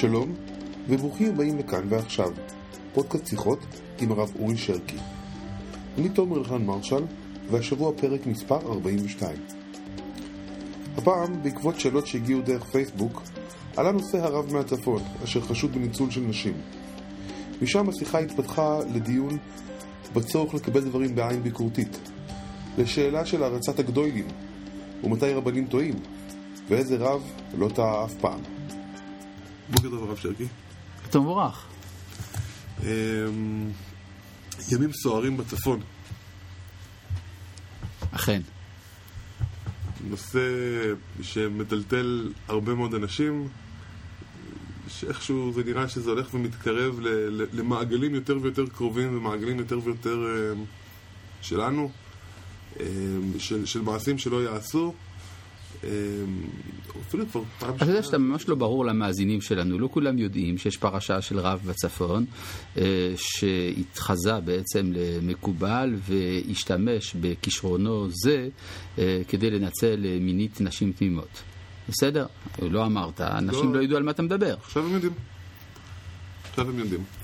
שלום, וברוכים הבאים לכאן ועכשיו, פודקאסט שיחות עם הרב אורי שרקי. אני תומר אלחן מרשל, והשבוע פרק מספר 42. הפעם, בעקבות שאלות שהגיעו דרך פייסבוק, עלה נושא הרב מהצפון, אשר חשוד בניצול של נשים. משם השיחה התפתחה לדיון בצורך לקבל דברים בעין ביקורתית, לשאלה של הערצת הגדולים, ומתי רבנים טועים, ואיזה רב לא טעה אף פעם. בוקר טוב הרב שרקי. אתה מבורך. אמ, ימים סוערים בצפון. אכן. נושא שמטלטל הרבה מאוד אנשים, שאיכשהו זה נראה שזה הולך ומתקרב למעגלים יותר ויותר קרובים ומעגלים יותר ויותר אמ, שלנו, אמ, של, של מעשים שלא יעשו. אפילו כבר פעם אתה יודע שאתה ממש לא ברור למאזינים שלנו, לא כולם יודעים שיש פרשה של רב בצפון אה, שהתחזה בעצם למקובל והשתמש בכישרונו זה אה, כדי לנצל מינית נשים תמימות. בסדר? לא אמרת, אנשים לא, לא ידעו על מה אתה מדבר. עכשיו הם יודעים. עכשיו הם יודעים.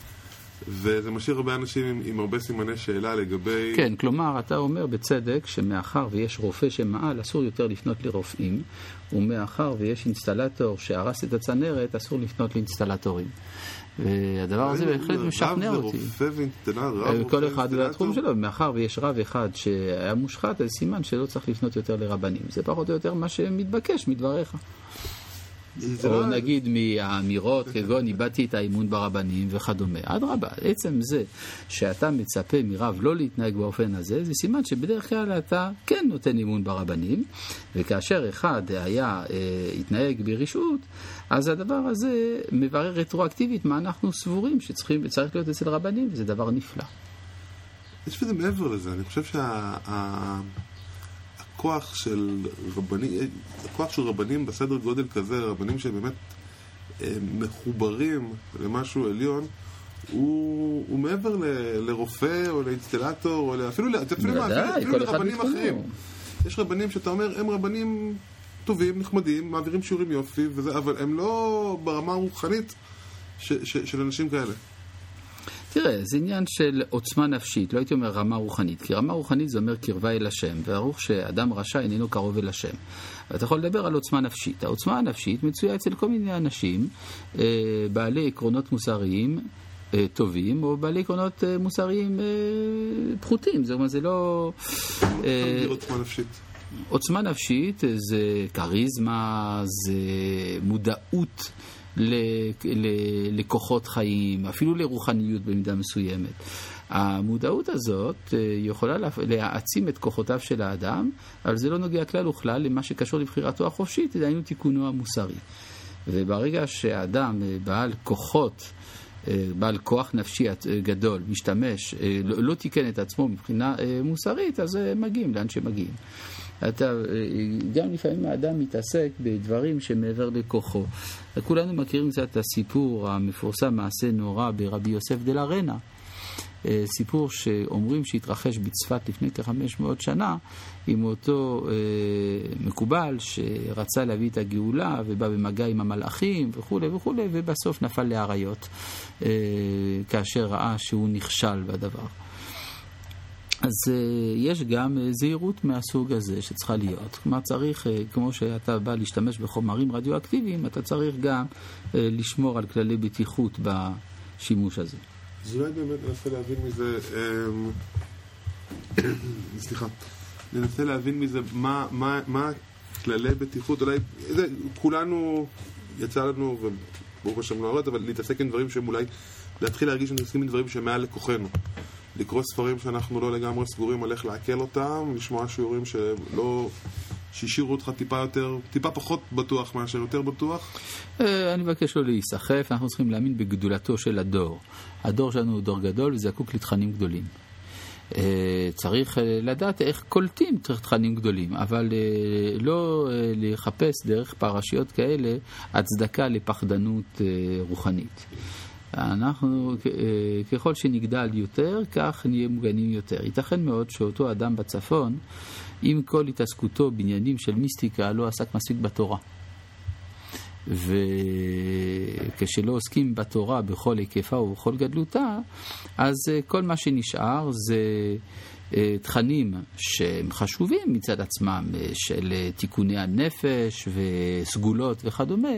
וזה משאיר הרבה אנשים עם, עם הרבה סימני שאלה לגבי... כן, כלומר, אתה אומר בצדק שמאחר ויש רופא שמעל, אסור יותר לפנות לרופאים, ומאחר ויש אינסטלטור שהרס את הצנרת, אסור לפנות לאינסטלטורים. והדבר הזה בהחלט משכנע אותי. רב זה רופא ואינסטלטור, כל אחד והתחום שלו, מאחר ויש רב אחד שהיה מושחת, אז סימן שלא צריך לפנות יותר לרבנים. זה פחות או יותר מה שמתבקש מדבריך. או לא... נגיד מהאמירות כגון איבדתי את האמון ברבנים וכדומה. אדרבה, עצם זה שאתה מצפה מרב לא להתנהג באופן הזה, זה סימן שבדרך כלל אתה כן נותן אמון ברבנים, וכאשר אחד היה, אה, התנהג ברשעות, אז הדבר הזה מברר רטרואקטיבית מה אנחנו סבורים שצריך להיות אצל רבנים, וזה דבר נפלא. יש בזה מעבר לזה, אני חושב שה... הכוח של רבנים, הכוח של רבנים בסדר גודל כזה, רבנים שבאמת אה, מחוברים למשהו עליון, הוא, הוא מעבר ל, לרופא או לאינסטלטור, או אפילו, אפילו, אפילו, אפילו לרבנים אחרים. יש רבנים שאתה אומר, הם רבנים טובים, נחמדים, מעבירים שיעורים יופי, וזה, אבל הם לא ברמה הרוחנית ש, ש, של אנשים כאלה. תראה, זה עניין של עוצמה נפשית, לא הייתי אומר רמה רוחנית, כי רמה רוחנית זה אומר קרבה אל השם, והרוח שאדם רשע איננו קרוב אל השם. ואתה יכול לדבר על עוצמה נפשית. העוצמה הנפשית מצויה אצל כל מיני אנשים אה, בעלי עקרונות מוסריים אה, טובים, או בעלי עקרונות אה, מוסריים אה, פחותים. זאת אומרת, זה לא... עוצמה נפשית. עוצמה נפשית זה כריזמה, זה מודעות. לכוחות חיים, אפילו לרוחניות במידה מסוימת. המודעות הזאת אה, יכולה להעצים את כוחותיו של האדם, אבל זה לא נוגע כלל וכלל למה שקשור לבחירתו החופשית, דהיינו תיקונו המוסרי. וברגע שאדם אה, בעל כוחות, בעל כוח נפשי גדול, משתמש, לא, לא תיקן את עצמו מבחינה מוסרית, אז מגיעים לאן שמגיעים. אתה, גם לפעמים האדם מתעסק בדברים שמעבר לכוחו. כולנו מכירים קצת את הסיפור המפורסם, מעשה נורא ברבי יוסף דה. אה, סיפור שאומרים שהתרחש בצפת לפני כ-500 שנה עם אותו אה, מקובל שרצה להביא את הגאולה ובא במגע עם המלאכים וכולי וכולי ובסוף נפל לאריות אה, כאשר ראה שהוא נכשל בדבר. אז יש גם זהירות מהסוג הזה שצריכה להיות. כלומר, צריך, כמו שאתה בא להשתמש בחומרים רדיואקטיביים, אתה צריך גם לשמור על כללי בטיחות בשימוש הזה. אז אולי באמת ננסה להבין מזה, um, סליחה, ננסה להבין מזה מה, מה, מה כללי בטיחות, אולי, זה, כולנו, יצא לנו, וברוך השם לא אבל להתעסק עם דברים שהם אולי, להתחיל להרגיש שמתעסקים עם דברים שמעל לכוחנו. לקרוא ספרים שאנחנו לא לגמרי סגורים על איך לעכל אותם, לשמוע שיעורים שלא... שהשאירו אותך טיפה יותר, טיפה פחות בטוח מאשר יותר בטוח? אה, אני מבקש לא להיסחף, אנחנו צריכים להאמין בגדולתו של הדור. הדור שלנו הוא דור גדול וזקוק לתכנים גדולים. אה, צריך אה, לדעת איך קולטים תכנים גדולים, אבל לא לחפש דרך פרשיות כאלה הצדקה לפחדנות רוחנית. אנחנו, ככל שנגדל יותר, כך נהיה מוגנים יותר. ייתכן מאוד שאותו אדם בצפון, עם כל התעסקותו בעניינים של מיסטיקה, לא עסק מספיק בתורה. וכשלא עוסקים בתורה בכל היקפה ובכל גדלותה, אז אה, כל מה שנשאר זה אה, תכנים שהם חשובים מצד עצמם, אה, של תיקוני הנפש וסגולות וכדומה,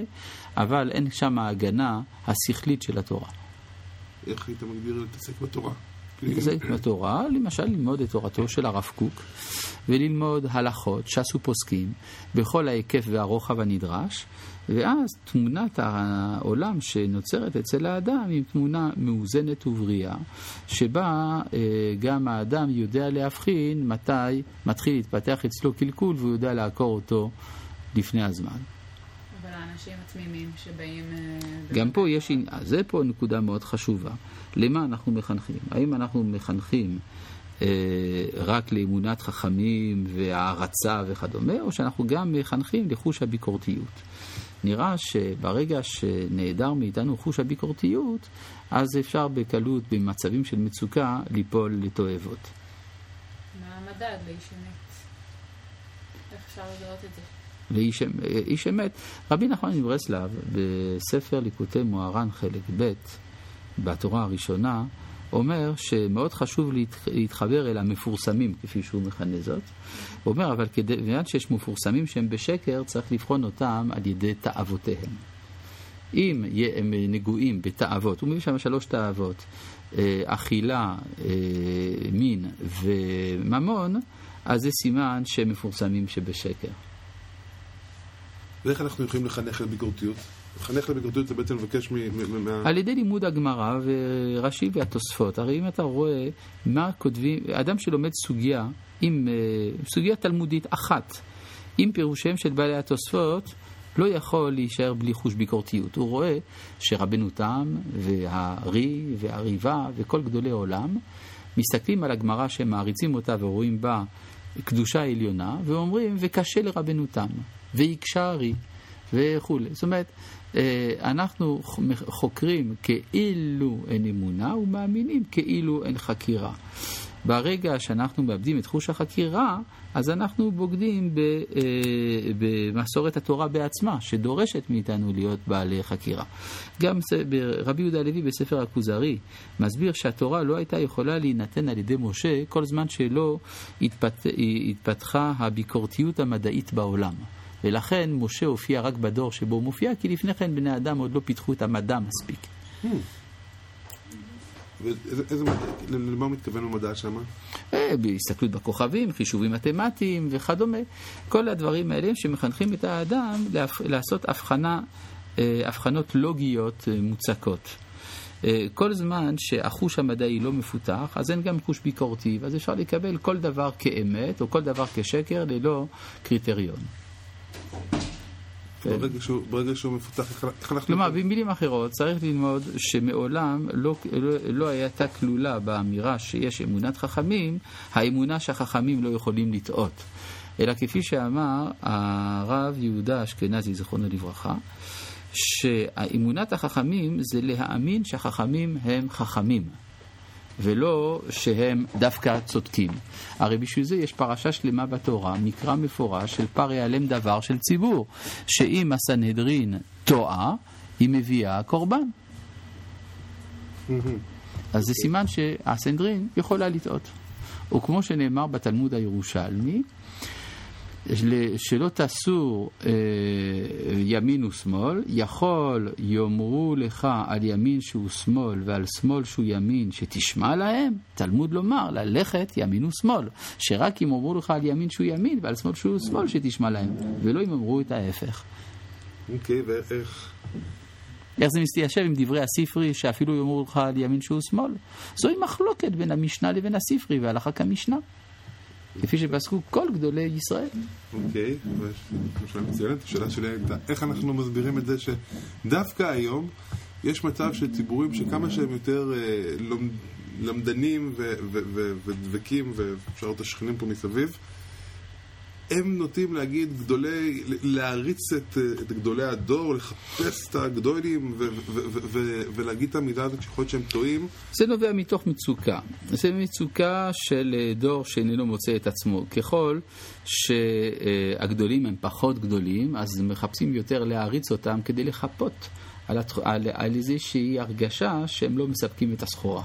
אבל אין שם ההגנה השכלית של התורה. איך היית מגדיר להתעסק בתורה? להתעסק בתורה, למשל ללמוד את תורתו של הרב קוק, וללמוד הלכות, ש"ס ופוסקים, בכל ההיקף והרוחב הנדרש, ואז תמונת העולם שנוצרת אצל האדם היא תמונה מאוזנת ובריאה, שבה אה, גם האדם יודע להבחין מתי מתחיל להתפתח אצלו קלקול והוא יודע לעקור אותו לפני הזמן. אבל האנשים התמימים שבאים... אה, גם פה יש, זה פה נקודה מאוד חשובה. למה אנחנו מחנכים? האם אנחנו מחנכים אה, רק לאמונת חכמים והערצה וכדומה, או שאנחנו גם מחנכים לחוש הביקורתיות? נראה שברגע שנעדר מאיתנו חוש הביקורתיות, אז אפשר בקלות, במצבים של מצוקה, ליפול לתועבות. מה המדד לאיש אמת? איך אפשר לזהות את זה? לאיש אמת. רבי נחמן מברסלב, בספר ליקוטי מוהר"ן חלק ב', בתורה הראשונה, אומר שמאוד חשוב להתחבר אל המפורסמים, כפי שהוא מכנה זאת. הוא אומר, אבל כדי, בגלל שיש מפורסמים שהם בשקר, צריך לבחון אותם על ידי תאוותיהם. אם הם נגועים בתאוות, הוא מביא שם שלוש תאוות, אה, אכילה, אה, מין וממון, אז זה סימן שהם מפורסמים שבשקר. ואיך אנחנו יכולים לחנך לביקורתיות? לחנך לביקורתיות זה בעצם לבקש מה... על ידי לימוד הגמרא ורש"י והתוספות. הרי אם אתה רואה מה כותבים, אדם שלומד סוגיה, עם אה, סוגיה תלמודית אחת, עם פירושיהם של בעלי התוספות, לא יכול להישאר בלי חוש ביקורתיות. הוא רואה שרבנו תם והארי והריבה וכל גדולי עולם מסתכלים על הגמרא שהם מעריצים אותה ורואים בה קדושה עליונה, ואומרים, וקשה לרבנו תם, ויקשה הארי. וכולי. זאת אומרת, אה, אנחנו חוקרים כאילו אין אמונה ומאמינים כאילו אין חקירה. ברגע שאנחנו מאבדים את חוש החקירה, אז אנחנו בוגדים אה, במסורת התורה בעצמה, שדורשת מאיתנו להיות בעלי חקירה. גם רבי יהודה הלוי בספר הכוזרי מסביר שהתורה לא הייתה יכולה להינתן על ידי משה כל זמן שלא התפת, התפתחה הביקורתיות המדעית בעולם. ולכן משה הופיע רק בדור שבו הוא מופיע, כי לפני כן בני אדם עוד לא פיתחו את המדע מספיק. Hmm. ואיזה מדע, למה מתכוון במדע שם? אה, בהסתכלות בכוכבים, חישובים מתמטיים וכדומה. כל הדברים האלה שמחנכים את האדם לעשות הבחנה, אה, הבחנות לוגיות אה, מוצקות. כל זמן שהחוש המדעי לא מפותח, אז אין גם חוש ביקורתי, ואז אפשר לקבל כל דבר כאמת או כל דבר כשקר ללא קריטריון. ברגע שהוא, ברגע שהוא מפותח, איך אנחנו... כלומר, במילים אחרות, צריך ללמוד שמעולם לא, לא, לא הייתה כלולה באמירה שיש אמונת חכמים, האמונה שהחכמים לא יכולים לטעות. אלא כפי שאמר הרב יהודה אשכנזי, זיכרונו לברכה, שאמונת החכמים זה להאמין שהחכמים הם חכמים. ולא שהם דווקא צודקים. הרי בשביל זה יש פרשה שלמה בתורה, מקרא מפורש של פר ייעלם דבר של ציבור, שאם הסנהדרין טועה, היא מביאה קורבן. אז זה סימן שהסנהדרין יכולה לטעות. וכמו שנאמר בתלמוד הירושלמי, שלא תעשו אה, ימין ושמאל, יכול יאמרו לך על ימין שהוא שמאל ועל שמאל שהוא ימין שתשמע להם, תלמוד לומר, ללכת ימין ושמאל, שרק אם אמרו לך על ימין שהוא ימין ועל שמאל שהוא שמאל שתשמע להם, ולא אם אמרו את ההפך. אוקיי, okay, ואיך? איך זה מתיישב עם דברי הספרי שאפילו יאמרו לך על ימין שהוא שמאל? זוהי מחלוקת בין המשנה לבין הספרי והלכה כמשנה. כפי שפסקו כל גדולי ישראל. אוקיי, שאלה מצוינת. השאלה שלי הייתה, איך אנחנו מסבירים את זה שדווקא היום יש מצב של ציבורים שכמה שהם יותר אה, למדנים ודבקים, ואפשר לראות את השכנים פה מסביב, הם נוטים להגיד גדולי, להריץ את, את גדולי הדור, לחפש את הגדולים ו- ו- ו- ו- ולהגיד את המילה הזאת שיכול להיות שהם טועים. זה נובע מתוך מצוקה. זה מצוקה של אה, דור שאיננו מוצא את עצמו. ככל שהגדולים הם פחות גדולים, אז מחפשים יותר להעריץ אותם כדי לחפות על, התח... על, על איזושהי הרגשה שהם לא מספקים את הסחורה.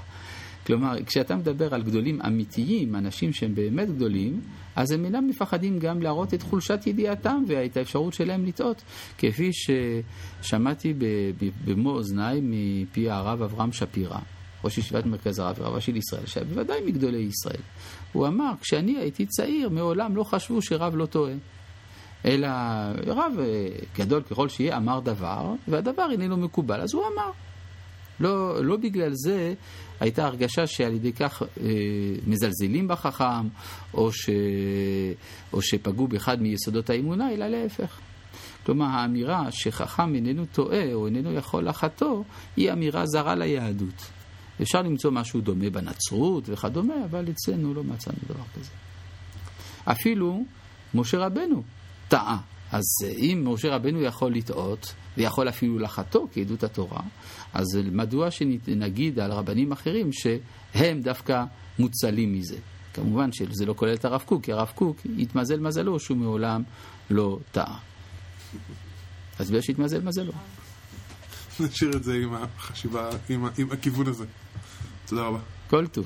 כלומר, כשאתה מדבר על גדולים אמיתיים, אנשים שהם באמת גדולים, אז הם אינם מפחדים גם להראות את חולשת ידיעתם ואת האפשרות שלהם לטעות. כפי ששמעתי במו אוזניי מפי הרב אברהם שפירא, ראש ישיבת מרכז הרב ורבה של ישראל, שהיה בוודאי מגדולי ישראל. הוא אמר, כשאני הייתי צעיר, מעולם לא חשבו שרב לא טועה. אלא רב גדול ככל שיהיה אמר דבר, והדבר איננו מקובל, אז הוא אמר. לא, לא בגלל זה הייתה הרגשה שעל ידי כך אה, מזלזלים בחכם, או, ש, או שפגעו באחד מיסודות האמונה, אלא להפך. כלומר, האמירה שחכם איננו טועה או איננו יכול לחטוא, היא אמירה זרה ליהדות. אפשר למצוא משהו דומה בנצרות וכדומה, אבל אצלנו לא מצאנו דבר כזה. אפילו משה רבנו טעה. אז אם משה רבנו יכול לטעות, ויכול אפילו לחטוא כעדות התורה, אז מדוע שנגיד על רבנים אחרים שהם דווקא מוצלים מזה? כמובן שזה לא כולל את הרב קוק, כי הרב קוק התמזל מזלו שהוא מעולם לא טעה. אז בגלל שהתמזל מזלו. נשאיר את זה עם החשיבה, עם, עם הכיוון הזה. תודה רבה. כל טוב.